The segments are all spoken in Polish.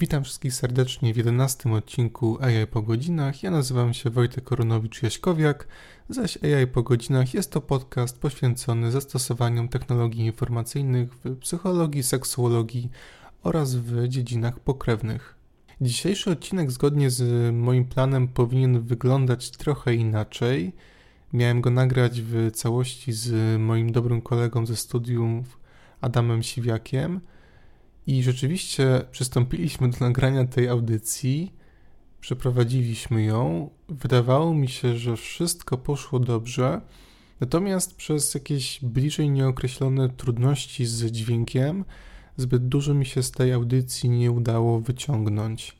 Witam wszystkich serdecznie w 11 odcinku AI po godzinach. Ja nazywam się Wojtek Koronowicz-Jaśkowiak, zaś AI po godzinach jest to podcast poświęcony zastosowaniom technologii informacyjnych w psychologii, seksuologii oraz w dziedzinach pokrewnych. Dzisiejszy odcinek zgodnie z moim planem powinien wyglądać trochę inaczej. Miałem go nagrać w całości z moim dobrym kolegą ze studium Adamem Siwiakiem – i rzeczywiście przystąpiliśmy do nagrania tej audycji, przeprowadziliśmy ją. Wydawało mi się, że wszystko poszło dobrze, natomiast przez jakieś bliżej nieokreślone trudności z dźwiękiem, zbyt dużo mi się z tej audycji nie udało wyciągnąć.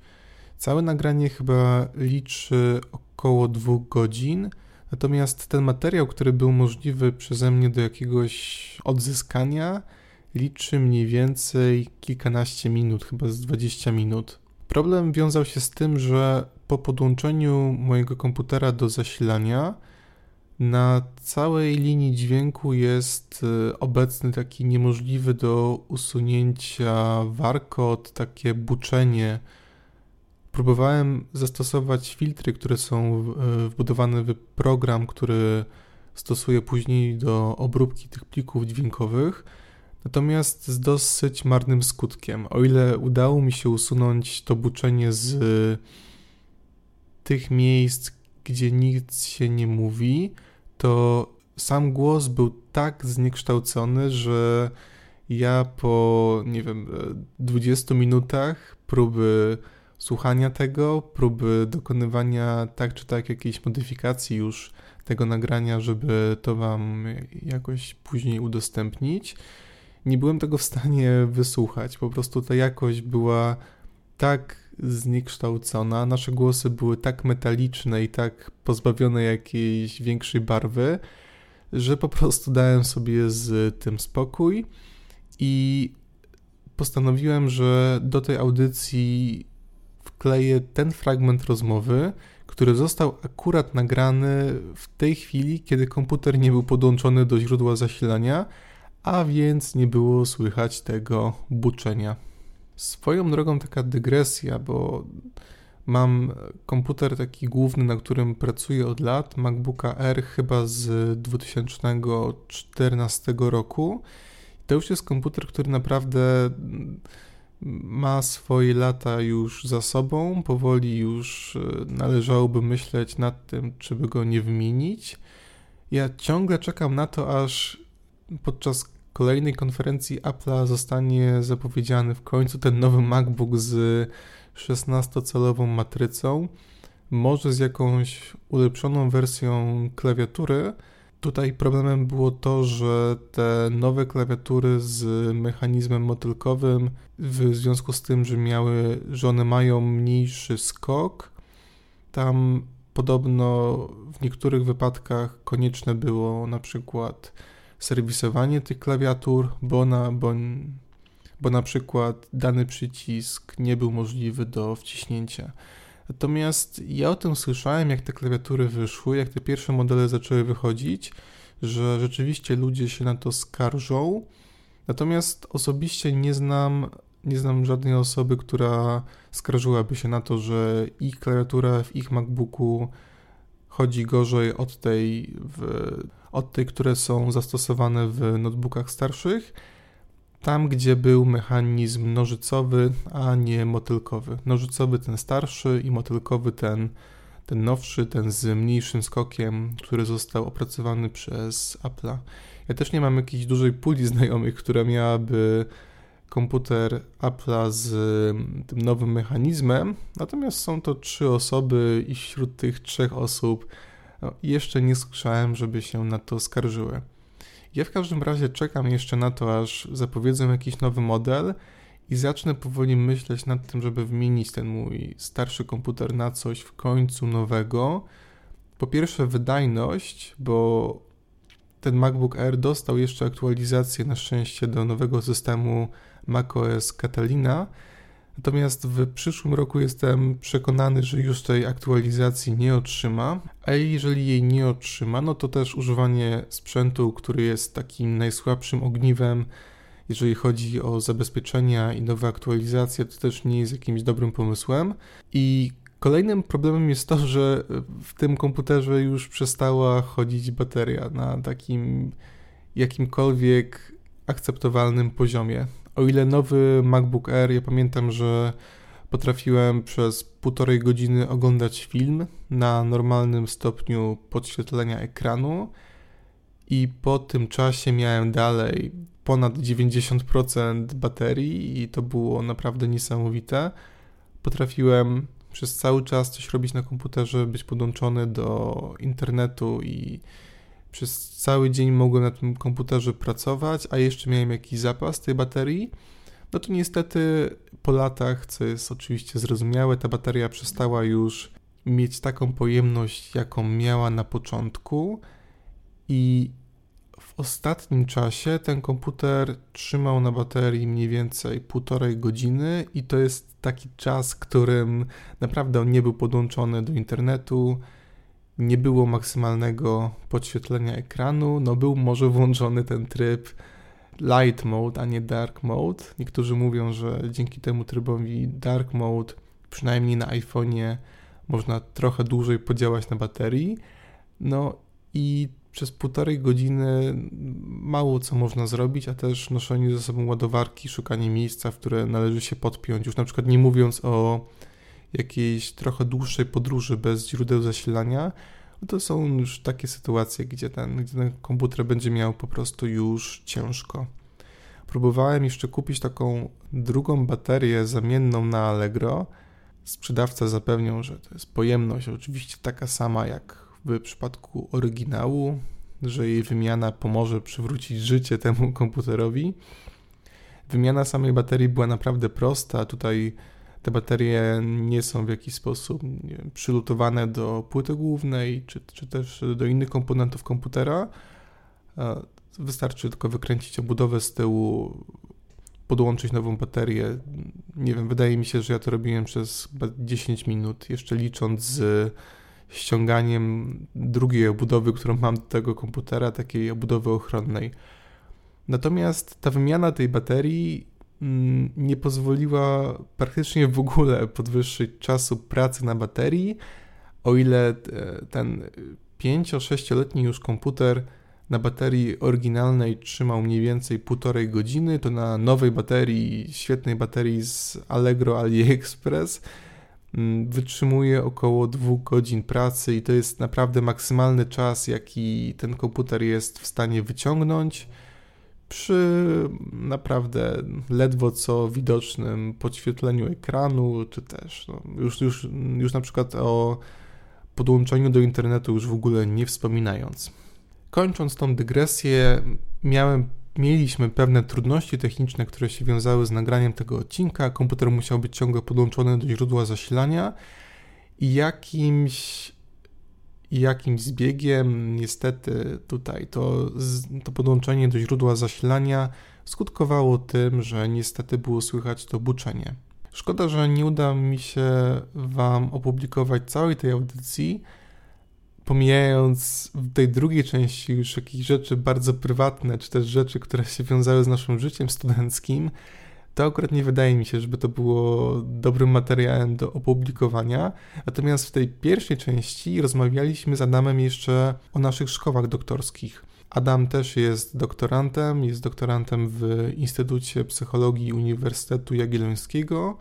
Całe nagranie chyba liczy około dwóch godzin, natomiast ten materiał, który był możliwy przeze mnie do jakiegoś odzyskania, liczy mniej więcej kilkanaście minut, chyba z 20 minut. Problem wiązał się z tym, że po podłączeniu mojego komputera do zasilania na całej linii dźwięku jest y, obecny taki niemożliwy do usunięcia warkot, takie buczenie. Próbowałem zastosować filtry, które są y, wbudowane w program, który stosuję później do obróbki tych plików dźwiękowych natomiast z dosyć marnym skutkiem. O ile udało mi się usunąć to buczenie z tych miejsc, gdzie nic się nie mówi, to sam głos był tak zniekształcony, że ja po, nie wiem, 20 minutach próby słuchania tego, próby dokonywania tak czy tak jakiejś modyfikacji już tego nagrania, żeby to Wam jakoś później udostępnić nie byłem tego w stanie wysłuchać. Po prostu ta jakość była tak zniekształcona, nasze głosy były tak metaliczne i tak pozbawione jakiejś większej barwy, że po prostu dałem sobie z tym spokój i postanowiłem, że do tej audycji wkleję ten fragment rozmowy, który został akurat nagrany w tej chwili, kiedy komputer nie był podłączony do źródła zasilania a więc nie było słychać tego buczenia. Swoją drogą taka dygresja, bo mam komputer taki główny, na którym pracuję od lat, MacBooka R chyba z 2014 roku. To już jest komputer, który naprawdę ma swoje lata już za sobą, powoli już e, należałoby myśleć nad tym, czy by go nie wymienić. Ja ciągle czekam na to, aż podczas kolejnej konferencji Apple'a zostanie zapowiedziany w końcu ten nowy MacBook z 16-calową matrycą, może z jakąś ulepszoną wersją klawiatury. Tutaj problemem było to, że te nowe klawiatury z mechanizmem motylkowym, w związku z tym, że miały, że one mają mniejszy skok, tam podobno w niektórych wypadkach konieczne było na przykład serwisowanie tych klawiatur, bo na, bo, bo na przykład dany przycisk nie był możliwy do wciśnięcia. Natomiast ja o tym słyszałem, jak te klawiatury wyszły, jak te pierwsze modele zaczęły wychodzić, że rzeczywiście ludzie się na to skarżą. Natomiast osobiście nie znam, nie znam żadnej osoby, która skarżyłaby się na to, że ich klawiatura w ich MacBooku chodzi gorzej od tej w od tych, które są zastosowane w notebookach starszych, tam gdzie był mechanizm nożycowy, a nie motylkowy. Nożycowy ten starszy i motylkowy ten, ten nowszy, ten z mniejszym skokiem, który został opracowany przez Apple'a. Ja też nie mam jakiejś dużej puli znajomych, która miałaby komputer Apple'a z tym nowym mechanizmem, natomiast są to trzy osoby i wśród tych trzech osób no, jeszcze nie słyszałem, żeby się na to skarżyły. Ja w każdym razie czekam jeszcze na to, aż zapowiedzą jakiś nowy model i zacznę powoli myśleć nad tym, żeby wymienić ten mój starszy komputer na coś w końcu nowego. Po pierwsze, wydajność, bo ten MacBook Air dostał jeszcze aktualizację na szczęście do nowego systemu macOS Catalina Natomiast w przyszłym roku jestem przekonany, że już tej aktualizacji nie otrzyma, a jeżeli jej nie otrzyma, no to też używanie sprzętu, który jest takim najsłabszym ogniwem, jeżeli chodzi o zabezpieczenia i nowe aktualizacje, to też nie jest jakimś dobrym pomysłem. I kolejnym problemem jest to, że w tym komputerze już przestała chodzić bateria na takim jakimkolwiek akceptowalnym poziomie. O ile nowy MacBook Air, ja pamiętam, że potrafiłem przez półtorej godziny oglądać film na normalnym stopniu podświetlenia ekranu i po tym czasie miałem dalej ponad 90% baterii i to było naprawdę niesamowite. Potrafiłem przez cały czas coś robić na komputerze, być podłączony do internetu i przez cały dzień mogłem na tym komputerze pracować, a jeszcze miałem jakiś zapas tej baterii. No to niestety po latach, co jest oczywiście zrozumiałe, ta bateria przestała już mieć taką pojemność, jaką miała na początku i w ostatnim czasie ten komputer trzymał na baterii mniej więcej półtorej godziny i to jest taki czas, którym naprawdę on nie był podłączony do internetu, nie było maksymalnego podświetlenia ekranu, no był może włączony ten tryb light mode, a nie dark mode. Niektórzy mówią, że dzięki temu trybowi dark mode, przynajmniej na iPhone'ie, można trochę dłużej podziałać na baterii. No i przez półtorej godziny mało co można zrobić, a też noszenie ze sobą ładowarki, szukanie miejsca, w które należy się podpiąć, już na przykład nie mówiąc o jakiejś trochę dłuższej podróży bez źródeł zasilania, to są już takie sytuacje, gdzie ten, gdzie ten komputer będzie miał po prostu już ciężko. Próbowałem jeszcze kupić taką drugą baterię zamienną na Allegro. Sprzedawca zapewniał, że to jest pojemność oczywiście taka sama jak w przypadku oryginału, że jej wymiana pomoże przywrócić życie temu komputerowi. Wymiana samej baterii była naprawdę prosta. Tutaj te baterie nie są w jakiś sposób przylutowane do płyty głównej, czy, czy też do innych komponentów komputera. Wystarczy tylko wykręcić obudowę z tyłu, podłączyć nową baterię. Nie wiem, wydaje mi się, że ja to robiłem przez 10 minut, jeszcze licząc z ściąganiem drugiej obudowy, którą mam do tego komputera, takiej obudowy ochronnej. Natomiast ta wymiana tej baterii nie pozwoliła praktycznie w ogóle podwyższyć czasu pracy na baterii, o ile e, ten 5-6-letni już komputer na baterii oryginalnej trzymał mniej więcej półtorej godziny, to na nowej baterii, świetnej baterii z Allegro AliExpress Mm, wytrzymuje około dwóch godzin pracy i to jest naprawdę maksymalny czas, jaki ten komputer jest w stanie wyciągnąć przy naprawdę ledwo co widocznym podświetleniu ekranu, czy też no, już, już, już na przykład o podłączeniu do internetu już w ogóle nie wspominając. Kończąc tą dygresję, miałem mieliśmy pewne trudności techniczne, które się wiązały z nagraniem tego odcinka. Komputer musiał być ciągle podłączony do źródła zasilania i jakimś, jakimś zbiegiem niestety tutaj to, to podłączenie do źródła zasilania skutkowało tym, że niestety było słychać to buczenie. Szkoda, że nie uda mi się Wam opublikować całej tej audycji, pomijając w tej drugiej części już jakieś rzeczy bardzo prywatne, czy też rzeczy, które się wiązały z naszym życiem studenckim, to akurat nie wydaje mi się, żeby to było dobrym materiałem do opublikowania. Natomiast w tej pierwszej części rozmawialiśmy z Adamem jeszcze o naszych szkołach doktorskich. Adam też jest doktorantem, jest doktorantem w Instytucie Psychologii Uniwersytetu Jagiellońskiego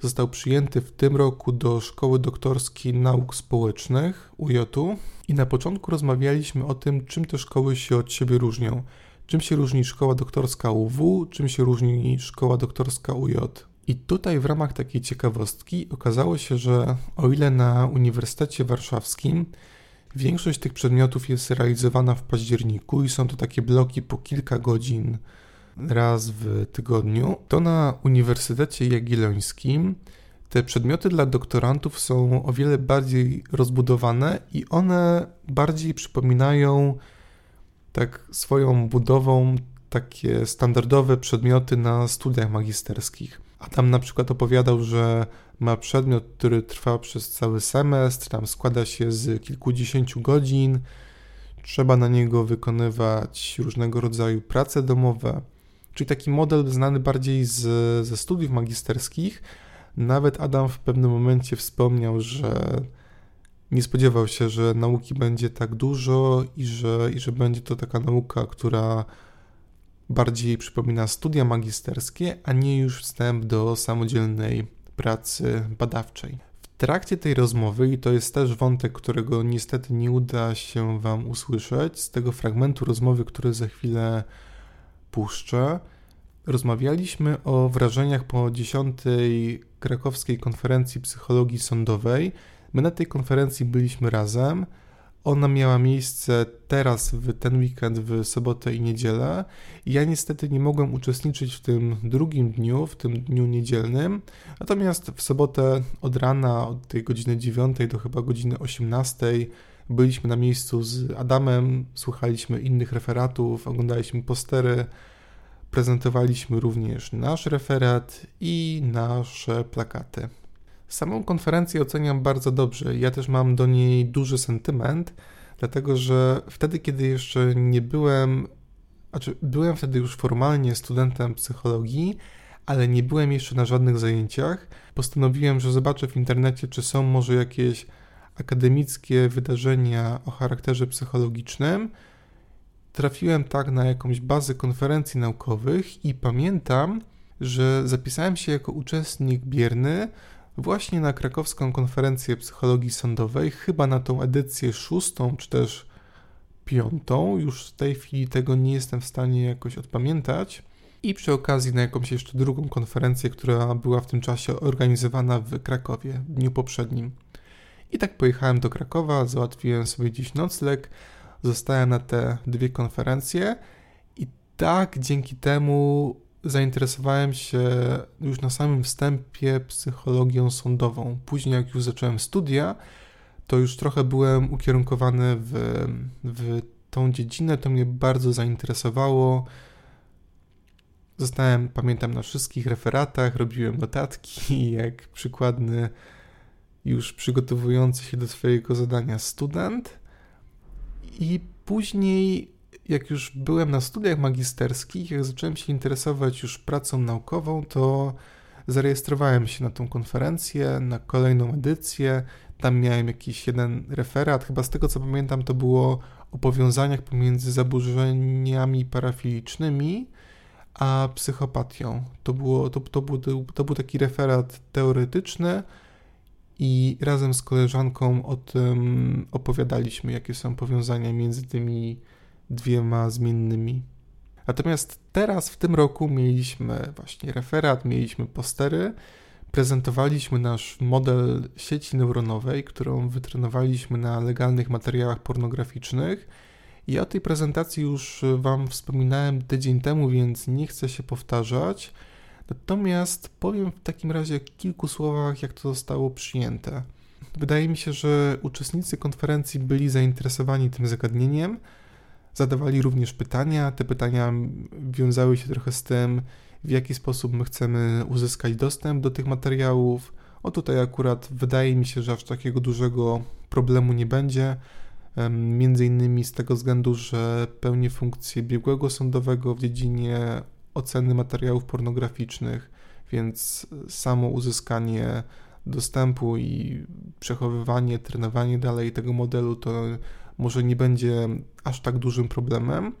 Został przyjęty w tym roku do Szkoły Doktorskiej Nauk Społecznych UJ i na początku rozmawialiśmy o tym, czym te szkoły się od siebie różnią. Czym się różni Szkoła Doktorska UW, czym się różni Szkoła Doktorska UJ. I tutaj w ramach takiej ciekawostki okazało się, że o ile na Uniwersytecie Warszawskim większość tych przedmiotów jest realizowana w październiku i są to takie bloki po kilka godzin raz w tygodniu, to na Uniwersytecie Jagiellońskim te przedmioty dla doktorantów są o wiele bardziej rozbudowane i one bardziej przypominają tak swoją budową takie standardowe przedmioty na studiach magisterskich. A tam na przykład opowiadał, że ma przedmiot, który trwa przez cały semestr, tam składa się z kilkudziesięciu godzin, trzeba na niego wykonywać różnego rodzaju prace domowe czyli taki model znany bardziej z, ze studiów magisterskich. Nawet Adam w pewnym momencie wspomniał, że nie spodziewał się, że nauki będzie tak dużo i że, i że będzie to taka nauka, która bardziej przypomina studia magisterskie, a nie już wstęp do samodzielnej pracy badawczej. W trakcie tej rozmowy, i to jest też wątek, którego niestety nie uda się Wam usłyszeć, z tego fragmentu rozmowy, który za chwilę puszczę, rozmawialiśmy o wrażeniach po 10. krakowskiej konferencji psychologii sądowej. My na tej konferencji byliśmy razem. Ona miała miejsce teraz, w ten weekend, w sobotę i niedzielę. Ja niestety nie mogłem uczestniczyć w tym drugim dniu, w tym dniu niedzielnym. Natomiast w sobotę od rana, od tej godziny 9 do chyba godziny 18 byliśmy na miejscu z Adamem, słuchaliśmy innych referatów, oglądaliśmy postery, prezentowaliśmy również nasz referat i nasze plakaty. Samą konferencję oceniam bardzo dobrze. Ja też mam do niej duży sentyment, dlatego że wtedy, kiedy jeszcze nie byłem, znaczy byłem wtedy już formalnie studentem psychologii, ale nie byłem jeszcze na żadnych zajęciach, postanowiłem, że zobaczę w internecie, czy są może jakieś akademickie wydarzenia o charakterze psychologicznym. Trafiłem tak na jakąś bazę konferencji naukowych i pamiętam, że zapisałem się jako uczestnik bierny właśnie na krakowską konferencję psychologii sądowej, chyba na tą edycję szóstą czy też piątą. Już w tej chwili tego nie jestem w stanie jakoś odpamiętać. I przy okazji na jakąś jeszcze drugą konferencję, która była w tym czasie organizowana w Krakowie w dniu poprzednim. I tak pojechałem do Krakowa, załatwiłem sobie dziś nocleg, zostałem na te dwie konferencje i tak dzięki temu zainteresowałem się już na samym wstępie psychologią sądową. Później, jak już zacząłem studia, to już trochę byłem ukierunkowany w, w tą dziedzinę. To mnie bardzo zainteresowało. Zostałem, pamiętam, na wszystkich referatach, robiłem notatki, jak przykładny, już przygotowujący się do swojego zadania student. I później jak już byłem na studiach magisterskich, jak zacząłem się interesować już pracą naukową, to zarejestrowałem się na tą konferencję, na kolejną edycję. Tam miałem jakiś jeden referat, chyba z tego co pamiętam, to było o powiązaniach pomiędzy zaburzeniami parafilicznymi a psychopatią. To, było, to, to, był, to był taki referat teoretyczny i razem z koleżanką o tym opowiadaliśmy, jakie są powiązania między tymi dwiema zmiennymi. Natomiast teraz w tym roku mieliśmy właśnie referat, mieliśmy postery, prezentowaliśmy nasz model sieci neuronowej, którą wytrenowaliśmy na legalnych materiałach pornograficznych. Ja o tej prezentacji już Wam wspominałem tydzień temu, więc nie chcę się powtarzać. Natomiast powiem w takim razie w kilku słowach, jak to zostało przyjęte. Wydaje mi się, że uczestnicy konferencji byli zainteresowani tym zagadnieniem zadawali również pytania. Te pytania wiązały się trochę z tym, w jaki sposób my chcemy uzyskać dostęp do tych materiałów. O tutaj akurat wydaje mi się, że aż takiego dużego problemu nie będzie. Między innymi z tego względu, że pełnię funkcję biegłego sądowego w dziedzinie oceny materiałów pornograficznych, więc samo uzyskanie dostępu i przechowywanie, trenowanie dalej tego modelu to może nie będzie aż tak dużym problemem.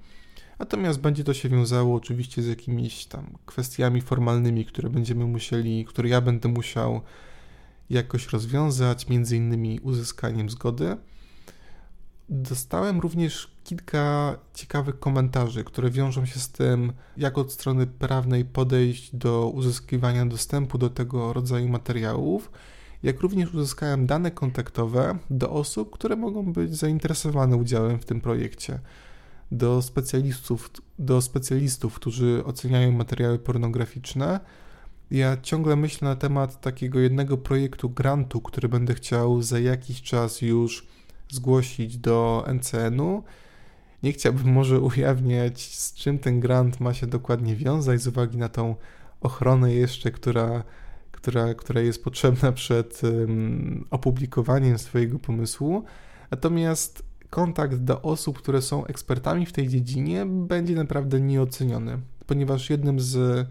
Natomiast będzie to się wiązało oczywiście z jakimiś tam kwestiami formalnymi, które będziemy musieli, które ja będę musiał jakoś rozwiązać, między innymi uzyskaniem zgody. Dostałem również kilka ciekawych komentarzy, które wiążą się z tym, jak od strony prawnej podejść do uzyskiwania dostępu do tego rodzaju materiałów jak również uzyskałem dane kontaktowe do osób, które mogą być zainteresowane udziałem w tym projekcie. Do specjalistów, do specjalistów, którzy oceniają materiały pornograficzne. Ja ciągle myślę na temat takiego jednego projektu grantu, który będę chciał za jakiś czas już zgłosić do NCN-u. Nie chciałbym może ujawniać, z czym ten grant ma się dokładnie wiązać, z uwagi na tą ochronę jeszcze, która która, która jest potrzebna przed opublikowaniem swojego pomysłu. Natomiast kontakt do osób, które są ekspertami w tej dziedzinie, będzie naprawdę nieoceniony. ponieważ jednym z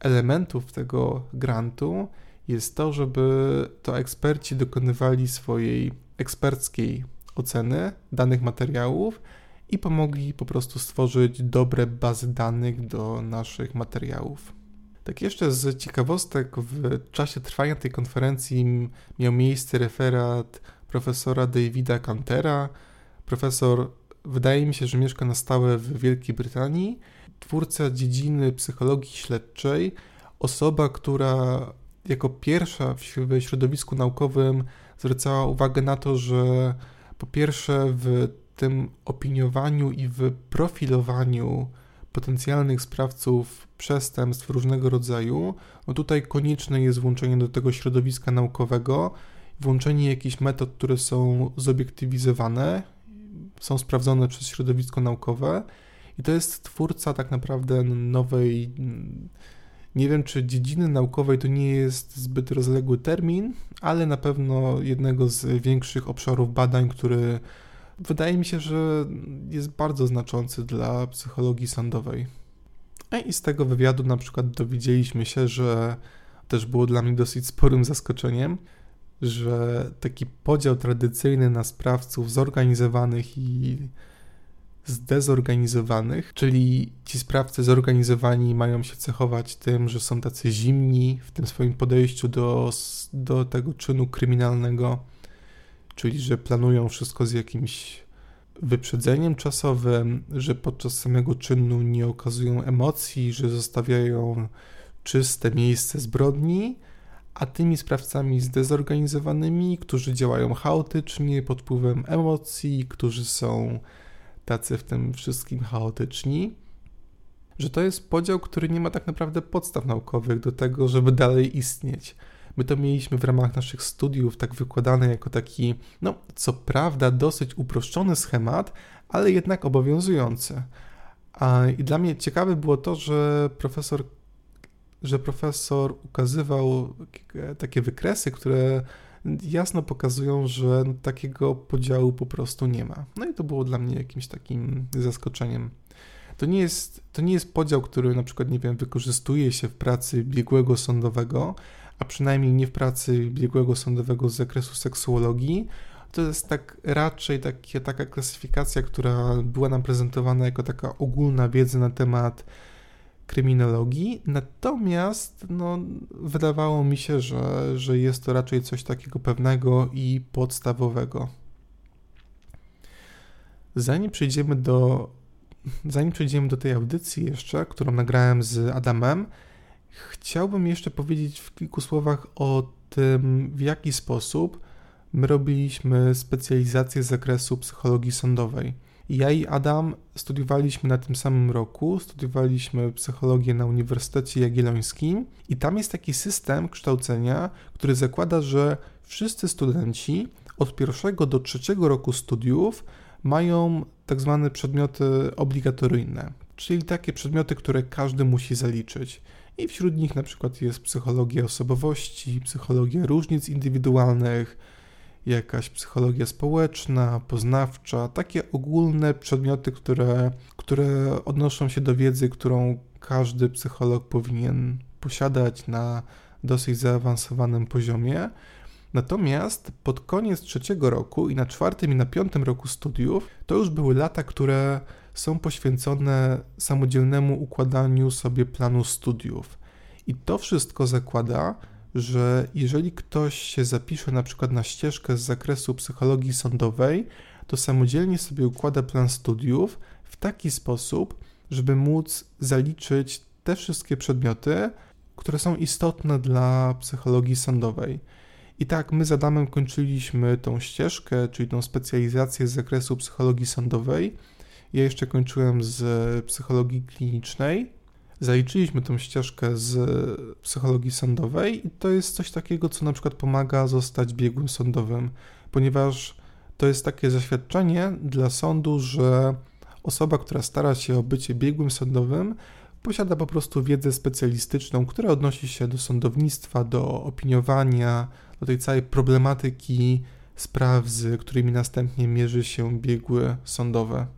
elementów tego grantu jest to, żeby to eksperci dokonywali swojej eksperckiej oceny danych materiałów i pomogli po prostu stworzyć dobre bazy danych do naszych materiałów. Tak jeszcze z ciekawostek, w czasie trwania tej konferencji miał miejsce referat profesora Davida Cantera. Profesor, wydaje mi się, że mieszka na stałe w Wielkiej Brytanii, twórca dziedziny psychologii śledczej, osoba, która jako pierwsza w środowisku naukowym zwracała uwagę na to, że po pierwsze w tym opiniowaniu i w profilowaniu potencjalnych sprawców przestępstw różnego rodzaju, no tutaj konieczne jest włączenie do tego środowiska naukowego, włączenie jakichś metod, które są zobiektywizowane, są sprawdzone przez środowisko naukowe i to jest twórca tak naprawdę nowej, nie wiem czy dziedziny naukowej to nie jest zbyt rozległy termin, ale na pewno jednego z większych obszarów badań, który wydaje mi się, że jest bardzo znaczący dla psychologii sądowej. I z tego wywiadu na przykład dowiedzieliśmy się, że też było dla mnie dosyć sporym zaskoczeniem, że taki podział tradycyjny na sprawców zorganizowanych i zdezorganizowanych, czyli ci sprawcy zorganizowani mają się cechować tym, że są tacy zimni w tym swoim podejściu do, do tego czynu kryminalnego, czyli że planują wszystko z jakimś wyprzedzeniem czasowym, że podczas samego czynu nie okazują emocji, że zostawiają czyste miejsce zbrodni, a tymi sprawcami zdezorganizowanymi, którzy działają chaotycznie pod wpływem emocji, którzy są tacy w tym wszystkim chaotyczni, że to jest podział, który nie ma tak naprawdę podstaw naukowych do tego, żeby dalej istnieć. My to mieliśmy w ramach naszych studiów tak wykładane jako taki, no co prawda dosyć uproszczony schemat, ale jednak obowiązujący. I dla mnie ciekawe było to, że profesor, że profesor ukazywał takie wykresy, które jasno pokazują, że takiego podziału po prostu nie ma. No i to było dla mnie jakimś takim zaskoczeniem. To nie jest, to nie jest podział, który na przykład, nie wiem, wykorzystuje się w pracy biegłego sądowego, a przynajmniej nie w pracy biegłego sądowego z zakresu seksuologii. To jest tak raczej takie, taka klasyfikacja, która była nam prezentowana jako taka ogólna wiedza na temat kryminologii, natomiast no, wydawało mi się, że, że jest to raczej coś takiego pewnego i podstawowego. Zanim przejdziemy do, zanim przejdziemy do tej audycji jeszcze, którą nagrałem z Adamem, chciałbym jeszcze powiedzieć w kilku słowach o tym, w jaki sposób my robiliśmy specjalizację z zakresu psychologii sądowej. Ja i Adam studiowaliśmy na tym samym roku, studiowaliśmy psychologię na Uniwersytecie Jagiellońskim i tam jest taki system kształcenia, który zakłada, że wszyscy studenci od pierwszego do trzeciego roku studiów mają tak zwane przedmioty obligatoryjne, czyli takie przedmioty, które każdy musi zaliczyć. I wśród nich na przykład jest psychologia osobowości, psychologia różnic indywidualnych, jakaś psychologia społeczna, poznawcza, takie ogólne przedmioty, które, które odnoszą się do wiedzy, którą każdy psycholog powinien posiadać na dosyć zaawansowanym poziomie. Natomiast pod koniec trzeciego roku i na czwartym i na piątym roku studiów to już były lata, które są poświęcone samodzielnemu układaniu sobie planu studiów. I to wszystko zakłada, że jeżeli ktoś się zapisze na przykład na ścieżkę z zakresu psychologii sądowej, to samodzielnie sobie układa plan studiów w taki sposób, żeby móc zaliczyć te wszystkie przedmioty, które są istotne dla psychologii sądowej. I tak, my z Adamem kończyliśmy tą ścieżkę, czyli tą specjalizację z zakresu psychologii sądowej. Ja jeszcze kończyłem z psychologii klinicznej zaliczyliśmy tą ścieżkę z psychologii sądowej i to jest coś takiego, co na przykład pomaga zostać biegłym sądowym, ponieważ to jest takie zaświadczenie dla sądu, że osoba, która stara się o bycie biegłym sądowym, posiada po prostu wiedzę specjalistyczną, która odnosi się do sądownictwa, do opiniowania, do tej całej problematyki spraw, z którymi następnie mierzy się biegły sądowe.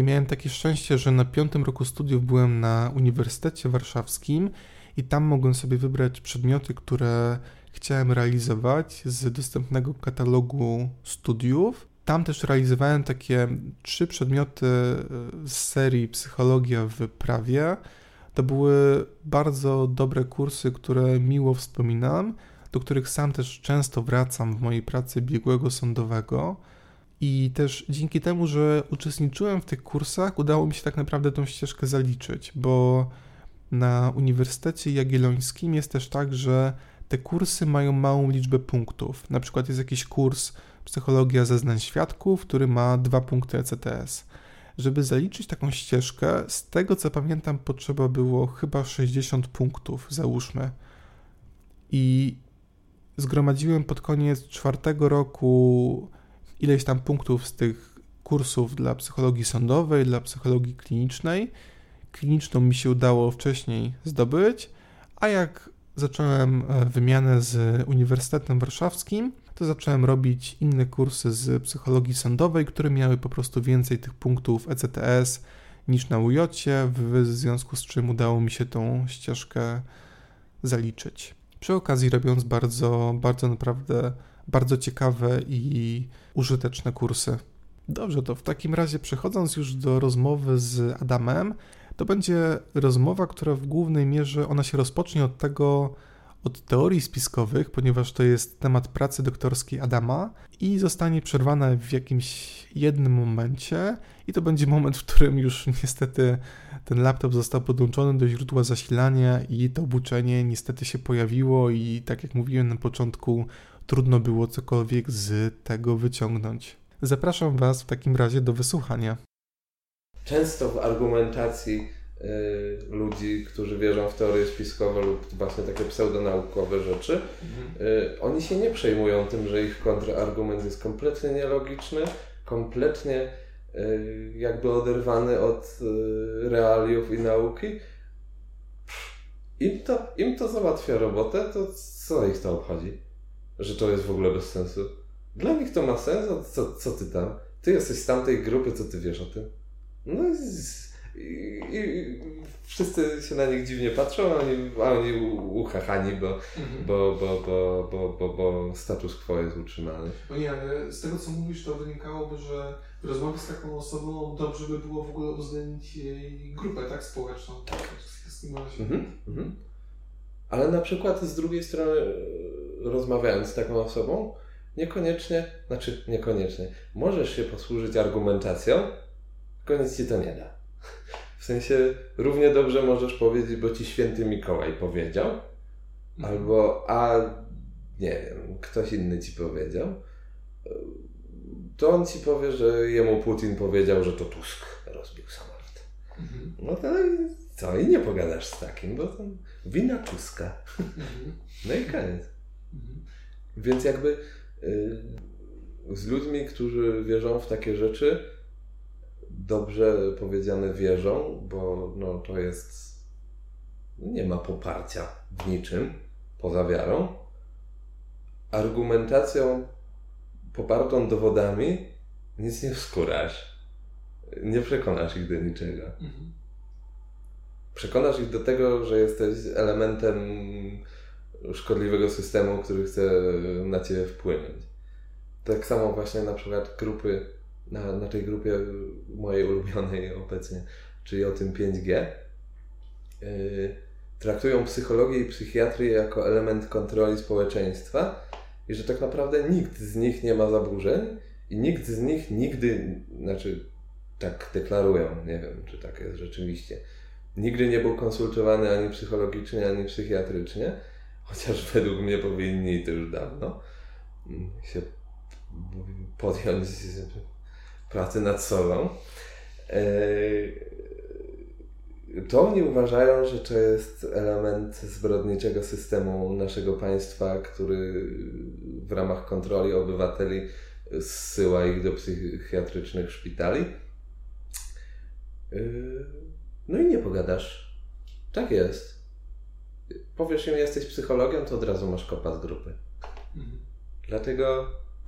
Ja miałem takie szczęście, że na piątym roku studiów byłem na Uniwersytecie Warszawskim i tam mogłem sobie wybrać przedmioty, które chciałem realizować z dostępnego katalogu studiów. Tam też realizowałem takie trzy przedmioty z serii Psychologia w prawie. To były bardzo dobre kursy, które miło wspominam, do których sam też często wracam w mojej pracy biegłego sądowego. I też dzięki temu, że uczestniczyłem w tych kursach, udało mi się tak naprawdę tą ścieżkę zaliczyć, bo na Uniwersytecie Jagiellońskim jest też tak, że te kursy mają małą liczbę punktów. Na przykład jest jakiś kurs Psychologia zeznań świadków, który ma dwa punkty ECTS. Żeby zaliczyć taką ścieżkę, z tego co pamiętam, potrzeba było chyba 60 punktów, załóżmy. I zgromadziłem pod koniec czwartego roku ileś tam punktów z tych kursów dla psychologii sądowej, dla psychologii klinicznej. Kliniczną mi się udało wcześniej zdobyć, a jak zacząłem e, wymianę z Uniwersytetem Warszawskim, to zacząłem robić inne kursy z psychologii sądowej, które miały po prostu więcej tych punktów ECTS niż na UJ, w związku z czym udało mi się tą ścieżkę zaliczyć. Przy okazji robiąc bardzo, bardzo naprawdę bardzo ciekawe i użyteczne kursy. Dobrze, to w takim razie przechodząc już do rozmowy z Adamem, to będzie rozmowa, która w głównej mierze ona się rozpocznie od tego, od teorii spiskowych, ponieważ to jest temat pracy doktorskiej Adama i zostanie przerwana w jakimś jednym momencie i to będzie moment, w którym już niestety ten laptop został podłączony do źródła zasilania i to obuczenie niestety się pojawiło i tak jak mówiłem na początku, trudno było cokolwiek z tego wyciągnąć. Zapraszam Was w takim razie do wysłuchania. Często w argumentacji y, ludzi, którzy wierzą w teorie spiskowe lub właśnie takie pseudonaukowe rzeczy, mhm. y, oni się nie przejmują tym, że ich kontrargument jest kompletnie nielogiczny, kompletnie y, jakby oderwany od y, realiów i nauki. Im to, im to załatwia robotę, to co ich to obchodzi? Że to jest w ogóle bez sensu. Dla nich to ma sens, a co, co ty tam? Ty jesteś z tamtej grupy, co ty wiesz o tym? No i, i, i wszyscy się na nich dziwnie patrzą, a oni, a oni uchachani, bo, mhm. bo, bo, bo, bo, bo, bo status quo jest utrzymany. No nie, ale z tego co mówisz, to wynikałoby, że w rozmowie z taką osobą dobrze by było w ogóle uwzględnić jej grupę, tak, społeczną. Tak. Z mhm. Mhm. Ale na przykład z drugiej strony rozmawiając z taką osobą, niekoniecznie, znaczy niekoniecznie, możesz się posłużyć argumentacją, tylko nic ci to nie da. W sensie równie dobrze możesz powiedzieć, bo ci święty Mikołaj powiedział, mhm. albo a nie wiem, ktoś inny ci powiedział, to on ci powie, że jemu Putin powiedział, że to Tusk rozbił samolot. Mhm. No to co? I nie pogadasz z takim, bo to wina Tuska. Mhm. No i koniec. Mhm. Więc jakby y, z ludźmi, którzy wierzą w takie rzeczy, dobrze powiedziane wierzą, bo no, to jest. Nie ma poparcia w niczym poza wiarą. Argumentacją popartą dowodami nic nie wskórasz. Nie przekonasz ich do niczego. Mhm. Przekonasz ich do tego, że jesteś elementem szkodliwego systemu, który chce na Ciebie wpłynąć. Tak samo właśnie na przykład grupy, na, na tej grupie mojej ulubionej obecnie, czyli o tym 5G, yy, traktują psychologię i psychiatrię jako element kontroli społeczeństwa i że tak naprawdę nikt z nich nie ma zaburzeń i nikt z nich nigdy, znaczy tak deklarują, nie wiem czy tak jest rzeczywiście, nigdy nie był konsultowany ani psychologicznie, ani psychiatrycznie, chociaż według mnie powinni to już dawno mm, się podjąć pracy nad sobą. E, to oni uważają, że to jest element zbrodniczego systemu naszego państwa, który w ramach kontroli obywateli zsyła ich do psychiatrycznych szpitali. E, no i nie pogadasz. Tak jest powiesz im, jesteś psychologiem, to od razu masz kopa z grupy. Mhm. Dlatego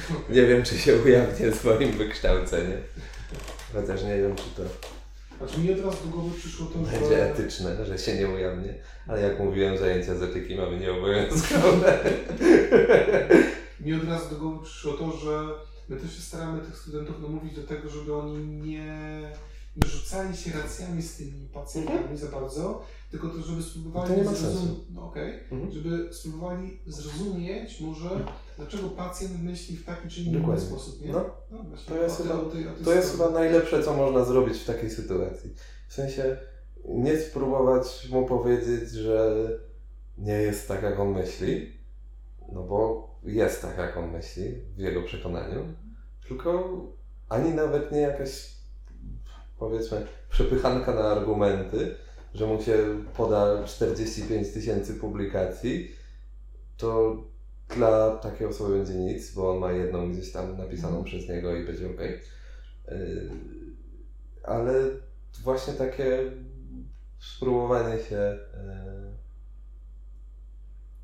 Nie wiem, czy się ujawnię swoim wykształceniem. Chociaż nie wiem, czy to Znaczy mi od razu do głowy przyszło to, będzie że... etyczne, że się nie ujawnię. Ale jak mówiłem, zajęcia z etyki mamy nieobowiązkowe. Mi od razu do głowy przyszło to, że my też się staramy tych studentów namówić do tego, żeby oni nie, nie rzucali się racjami z tymi pacjentami za bardzo, tylko to, żeby spróbowali To zrozum-. No, okej. Mhm. Żeby spróbowali zrozumieć może, dlaczego pacjent myśli w taki czy inny Dokładnie. sposób, nie? No, No, to jest chyba- tej- to jest chyba najlepsze, co można zrobić w takiej sytuacji. W sensie nie spróbować mu powiedzieć, że nie jest tak, jak on myśli, no bo jest tak, jak on myśli, w jego przekonaniu, tylko ani nawet nie jakaś, powiedzmy, przepychanka na argumenty, że mu się poda 45 tysięcy publikacji, to dla takiej osoby będzie nic, bo on ma jedną gdzieś tam napisaną przez niego i będzie ok. Ale właśnie takie spróbowanie się yy,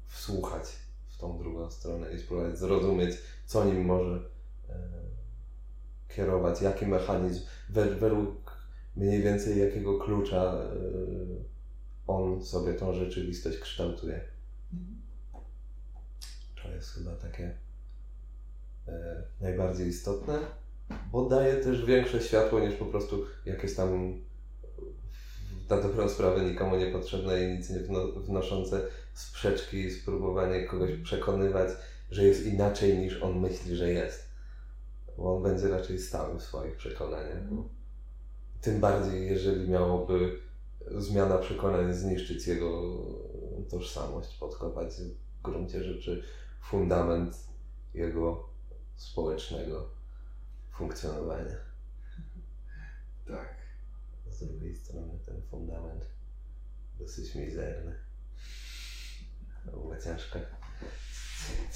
wsłuchać w tą drugą stronę i spróbować zrozumieć, co nim może yy, kierować, jaki mechanizm, we- według mniej więcej jakiego klucza yy, on sobie tą rzeczywistość kształtuje. To jest chyba takie e, najbardziej istotne, bo daje też większe światło niż po prostu jakieś tam na dobrą sprawę nikomu niepotrzebne i nic nie wno- wnoszące sprzeczki spróbowanie kogoś przekonywać, że jest inaczej niż on myśli, że jest. Bo on będzie raczej stały w swoich przekonaniach. Tym bardziej, jeżeli miałoby zmiana przekonań zniszczyć jego tożsamość, podkopać w gruncie rzeczy fundament jego społecznego funkcjonowania. Tak. Z drugiej strony ten fundament dosyć mizerny. Było ciężko.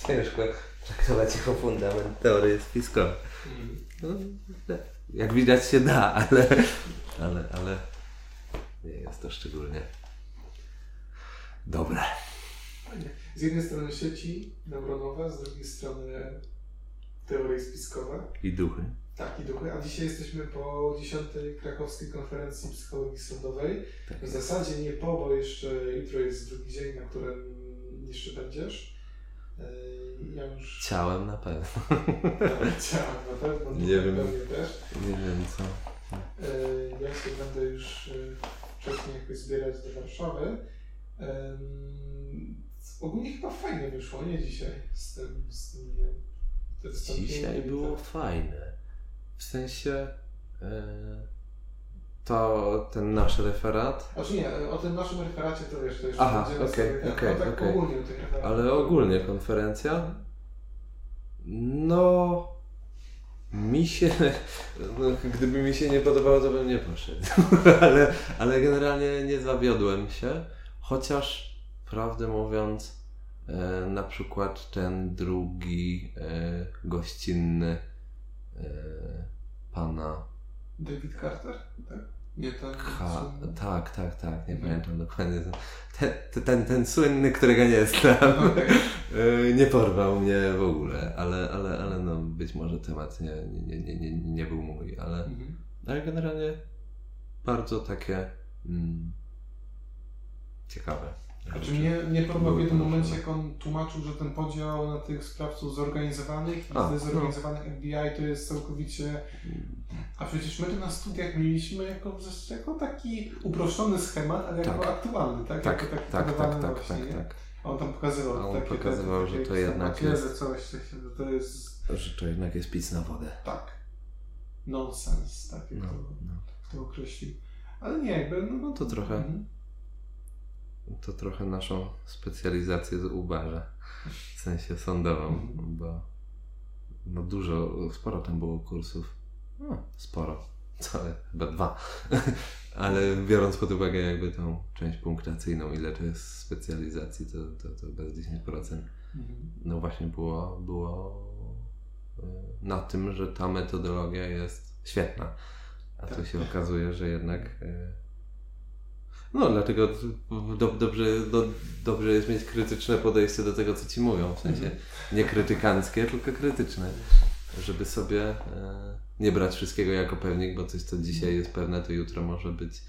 Ciężko traktować jako fundament teorii spiskowej. No, jak widać się da, ale, ale, ale nie jest to szczególnie dobre. Z jednej strony sieci neuronowe, z drugiej strony teorie spiskowe. I duchy. Tak, i duchy. A dzisiaj jesteśmy po 10. krakowskiej konferencji psychologii sądowej. Tak. W zasadzie nie po, bo jeszcze jutro jest drugi dzień, na którym jeszcze będziesz. Yy, Ja już Ciałem na pewno. chciałem na pewno, Nie wiem. też. Nie wiem co. Yy, Ja się będę już yy, wcześniej jakoś zbierać do Warszawy. Ogólnie chyba fajnie wyszło, nie dzisiaj z tym, z tym Dzisiaj było tak. fajne. W sensie e, to ten nasz referat, Znaczy nie, o tym naszym referacie to wiesz, to jeszcze Aha, będziemy okej, sobie, tak, okej, no, tak okej. ogólnie o tych referatach. ale ogólnie konferencja. No, mi się, no, gdyby mi się nie podobało, to bym nie poszedł. ale, ale generalnie nie zawiodłem się, chociaż prawdę mówiąc, e, na przykład ten drugi e, gościnny e, pana David Carter, tak? Nie, tak. Tak, tak, tak, nie Mhm. pamiętam dokładnie. Ten, ten, ten słynny, którego nie znam, Okej. e, nie porwał mnie w ogóle, ale, ale, ale no, być może temat nie, nie, nie, nie, nie był mój, ale, Mhm. ale generalnie bardzo takie mm, ciekawe. Znaczy mnie, mnie porwał w jednym momencie, jak on tłumaczył, że ten podział na tych sprawców zorganizowanych i A, tych zorganizowanych FBI to jest całkowicie... A przecież my to na studiach mieliśmy jako, jako taki uproszczony schemat, ale jako Tak. aktualny, tak? Tak, jako taki tak, tak, tak, właśnie, tak, tak. A On tam pokazywał A on takie, pokazywał, takie, że to jednak jest- coś, to jest Że to jednak jest pic na wodę. tak, nonsens, tak jak No, to, no. to określił. Ale nie, jakby, no, no To trochę Mhm. To trochę naszą specjalizację zubaża. W sensie sądową, Mhm. bo no dużo, sporo tam było kursów. No, sporo. Całe, chyba dwa. Ale biorąc pod uwagę jakby tą część punktacyjną, ile to jest specjalizacji, to, to, to bez 10%. Mhm. No właśnie było, było y, na tym, że ta metodologia jest świetna. A tu Tak. się okazuje, że jednak. No, dlatego do, dobrze, do, dobrze jest mieć krytyczne podejście do tego, co ci mówią. W sensie Mhm. nie krytykanckie, tylko krytyczne. Żeby sobie e, nie brać wszystkiego jako pewnik, bo coś, co dzisiaj jest pewne, to jutro może być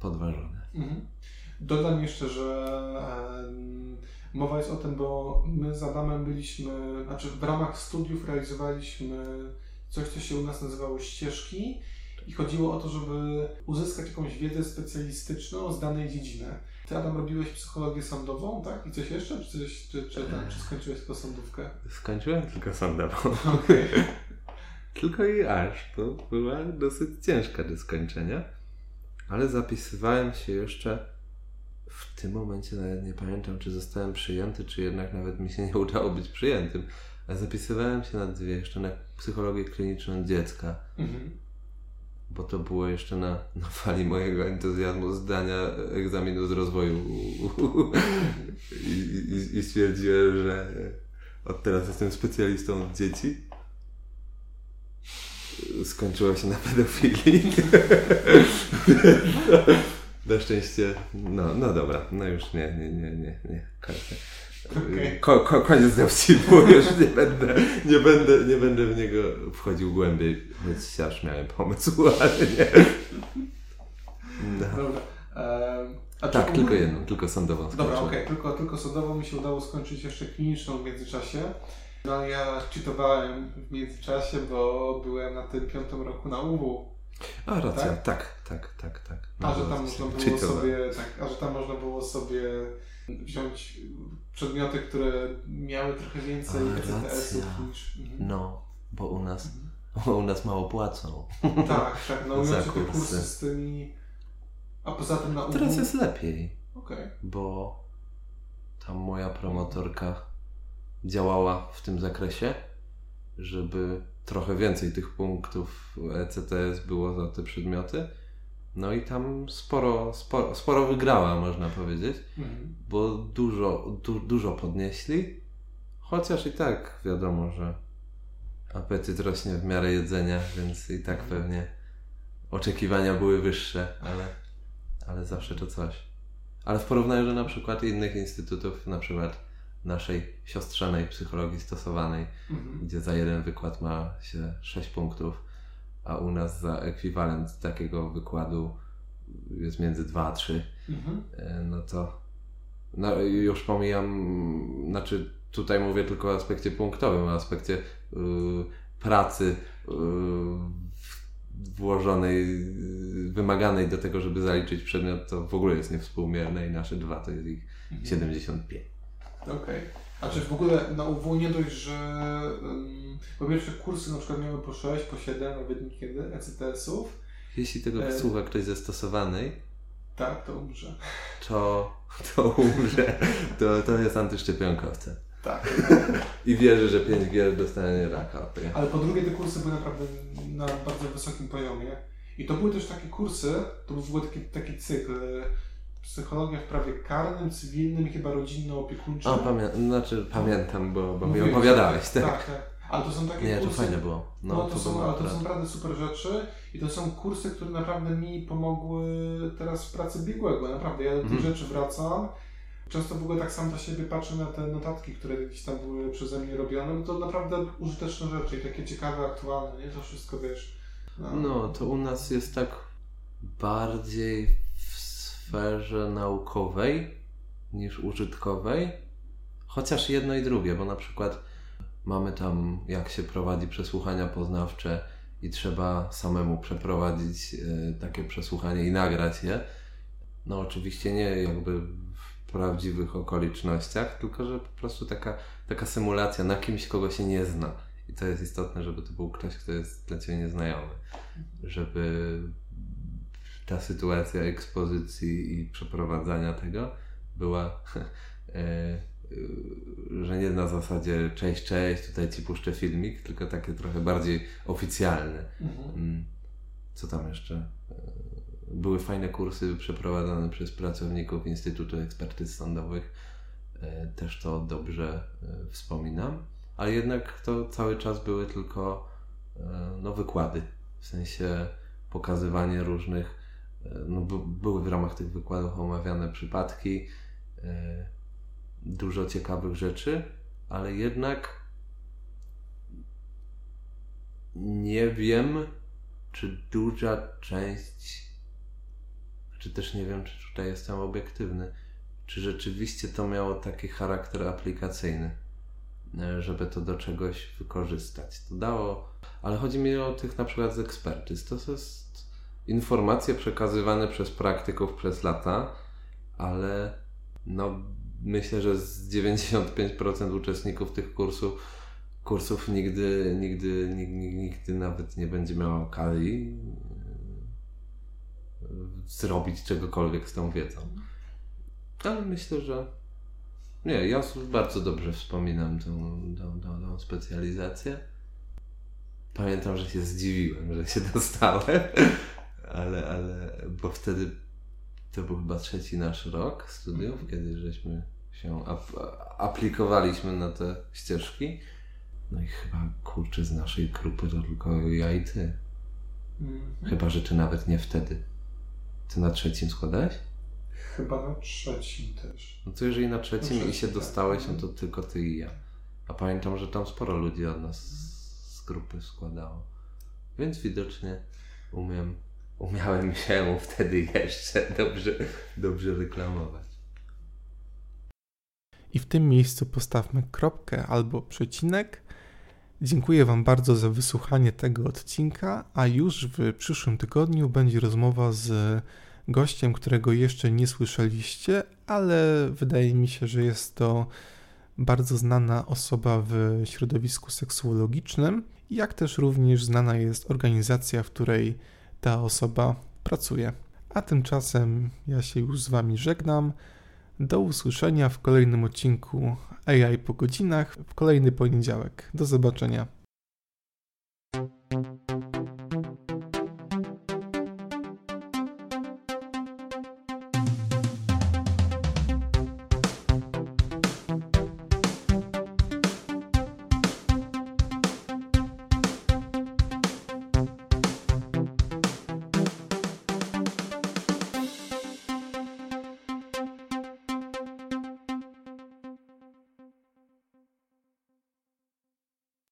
podważone. Mhm. Dodam jeszcze, że em, mowa jest o tym, bo my z Adamem byliśmy, znaczy w ramach studiów realizowaliśmy coś, co się u nas nazywało ścieżki i chodziło o to, żeby uzyskać jakąś wiedzę specjalistyczną z danej dziedziny. Ty, Adam, robiłeś psychologię sądową, tak? I coś jeszcze? Czy, coś, czy, czy, tam, czy skończyłeś tylko sądówkę? Skończyłem tylko sądową. Okej. Tylko i aż. To była dosyć ciężka do skończenia. Ale zapisywałem się jeszcze w tym momencie nawet nie pamiętam, czy zostałem przyjęty, czy jednak nawet mi się nie udało być przyjętym. Ale zapisywałem się na dwie, jeszcze na psychologię kliniczną dziecka, Mhm. Bo to było jeszcze na, na fali mojego entuzjazmu zdania egzaminu z rozwoju. I, i, I stwierdziłem, że od teraz jestem specjalistą od dzieci. Skończyło się na pedofilii. Na szczęście, no, no dobra, no już nie, nie, nie, nie, nie, Okej. Ko, ko, koniec dowcipu, już nie będę, nie będę, nie będę w niego wchodził głębiej, choć aż miałem pomysł, ale nie. No. Dobra. A czy Tak, ogólnie- tylko jedną, tylko sądową Dobra, okej, tylko, tylko sądowo mi się udało skończyć jeszcze kliniczną w międzyczasie. No ja czytowałem w międzyczasie, bo byłem na tym piątym roku na UW. A racja, Tak? tak, tak, tak, tak. A że tam można było sobie, tak, a że tam można było sobie wziąć przedmioty, które miały trochę więcej ECTS-ów niż. Mhm. No, bo u nas, bo u nas mało płacą. Tak, tak, no Za miałem te kursy. kursy z tymi. A poza tym na UW. Teraz jest lepiej. Okej. bo tam moja promotorka działała w tym zakresie, żeby trochę więcej tych punktów ECTS było za te przedmioty. No i tam sporo, sporo, sporo wygrała, można powiedzieć, Mhm. bo dużo, du, dużo podnieśli, chociaż i tak wiadomo, że apetyt rośnie w miarę jedzenia, więc i tak pewnie oczekiwania były wyższe, ale, ale zawsze to coś. Ale w porównaniu do na przykład innych instytutów, na przykład naszej siostrzanej psychologii stosowanej, Mhm. gdzie za jeden wykład ma się 6 punktów, a u nas za ekwiwalent takiego wykładu jest między 2 a 3, Mhm. e, no to no, już pomijam, znaczy tutaj mówię tylko o aspekcie punktowym, o aspekcie y, pracy y, włożonej, wymaganej do tego, żeby zaliczyć przedmiot, to w ogóle jest niewspółmierne i nasze dwa to jest ich Mhm. 75. Okej. A czy w ogóle na UW nie dość, że um, po pierwsze kursy na przykład miały po 6, po 7, nawet niekiedy ECTS-ów, Jeśli tego E. słucha ktoś ze stosowanej, tak, to umrze. to, to umrze, to, to jest antyszczepionkowcem. Tak. I wierzy, że 5G dostanie raka. Ale po drugie te kursy były naprawdę na bardzo wysokim poziomie. I to były też takie kursy, to był taki, taki cykl. Psychologia w prawie karnym, cywilnym i chyba rodzinno-opiekuńczym. A, pamię- znaczy, pamiętam, bo, bo mi opowiadałeś, tak? Tak, tak. Ale to są takie Nie, to kursy... fajne było. No, No, to, to są, było ale to są naprawdę. super rzeczy i to są kursy, które naprawdę mi pomogły teraz w pracy biegłego. Naprawdę, ja do tych Mhm. rzeczy wracam. Często w ogóle tak sam dla siebie patrzę na te notatki, które gdzieś tam były przeze mnie robione, bo to naprawdę użyteczne rzeczy i takie ciekawe, aktualne, nie? To wszystko wiesz. No, to u nas jest tak bardziej sferze naukowej niż użytkowej. Chociaż jedno i drugie, bo na przykład mamy tam, jak się prowadzi przesłuchania poznawcze i trzeba samemu przeprowadzić e, takie przesłuchanie i nagrać je. No, oczywiście nie jakby w prawdziwych okolicznościach, tylko że po prostu taka, taka symulacja na kimś, kogo się nie zna. I to jest istotne, żeby to był ktoś, kto jest dla Ciebie nieznajomy. Żeby ta sytuacja ekspozycji i przeprowadzania tego była, e, e, że nie na zasadzie cześć, cześć, tutaj Ci puszczę filmik, tylko takie trochę bardziej oficjalne. Mhm. Mm, Co tam jeszcze? E, Były fajne kursy przeprowadzane przez pracowników Instytutu Ekspertyz Sądowych. Też to dobrze wspominam. Ale jednak to cały czas były tylko no, wykłady. W sensie pokazywanie różnych no, były w ramach tych wykładów omawiane przypadki, dużo ciekawych rzeczy, ale jednak nie wiem, czy duża część, czy też nie wiem, czy tutaj jestem obiektywny, czy rzeczywiście to miało taki charakter aplikacyjny, e, żeby to do czegoś wykorzystać. To dało, ale chodzi mi o tych na przykład z ekspertyz. To jest informacje przekazywane przez praktyków przez lata, ale no, myślę, że z 95% uczestników tych kursów kursów nigdy, nigdy, nigdy, nigdy nawet nie będzie miała okazji e, zrobić czegokolwiek z tą wiedzą. Ale myślę, że nie, ja bardzo dobrze wspominam tą, tą, tą, tą specjalizację. Pamiętam, że się zdziwiłem, że się dostałem, ale, ale bo wtedy to był chyba trzeci nasz rok studiów, kiedy żeśmy się ap aplikowaliśmy na te ścieżki. No i chyba kurczę z naszej grupy to tylko ja i ty. Mm. Chyba, że ty nawet nie wtedy. Ty na trzecim składałeś? Chyba na trzecim też. No to jeżeli na trzecim, na i się tak. dostałeś, no to tylko ty i ja. A pamiętam, że tam sporo ludzi od nas z grupy składało. Więc widocznie umiem, umiałem się wtedy jeszcze dobrze, dobrze reklamować. I w tym miejscu postawmy kropkę albo przecinek. Dziękuję Wam bardzo za wysłuchanie tego odcinka, a już w przyszłym tygodniu będzie rozmowa z gościem, którego jeszcze nie słyszeliście, ale wydaje mi się, że jest to bardzo znana osoba w środowisku seksuologicznym, jak też również znana jest organizacja, w której ta osoba pracuje. A tymczasem ja się już z Wami żegnam. Do usłyszenia w kolejnym odcinku AI po godzinach w kolejny poniedziałek. Do zobaczenia.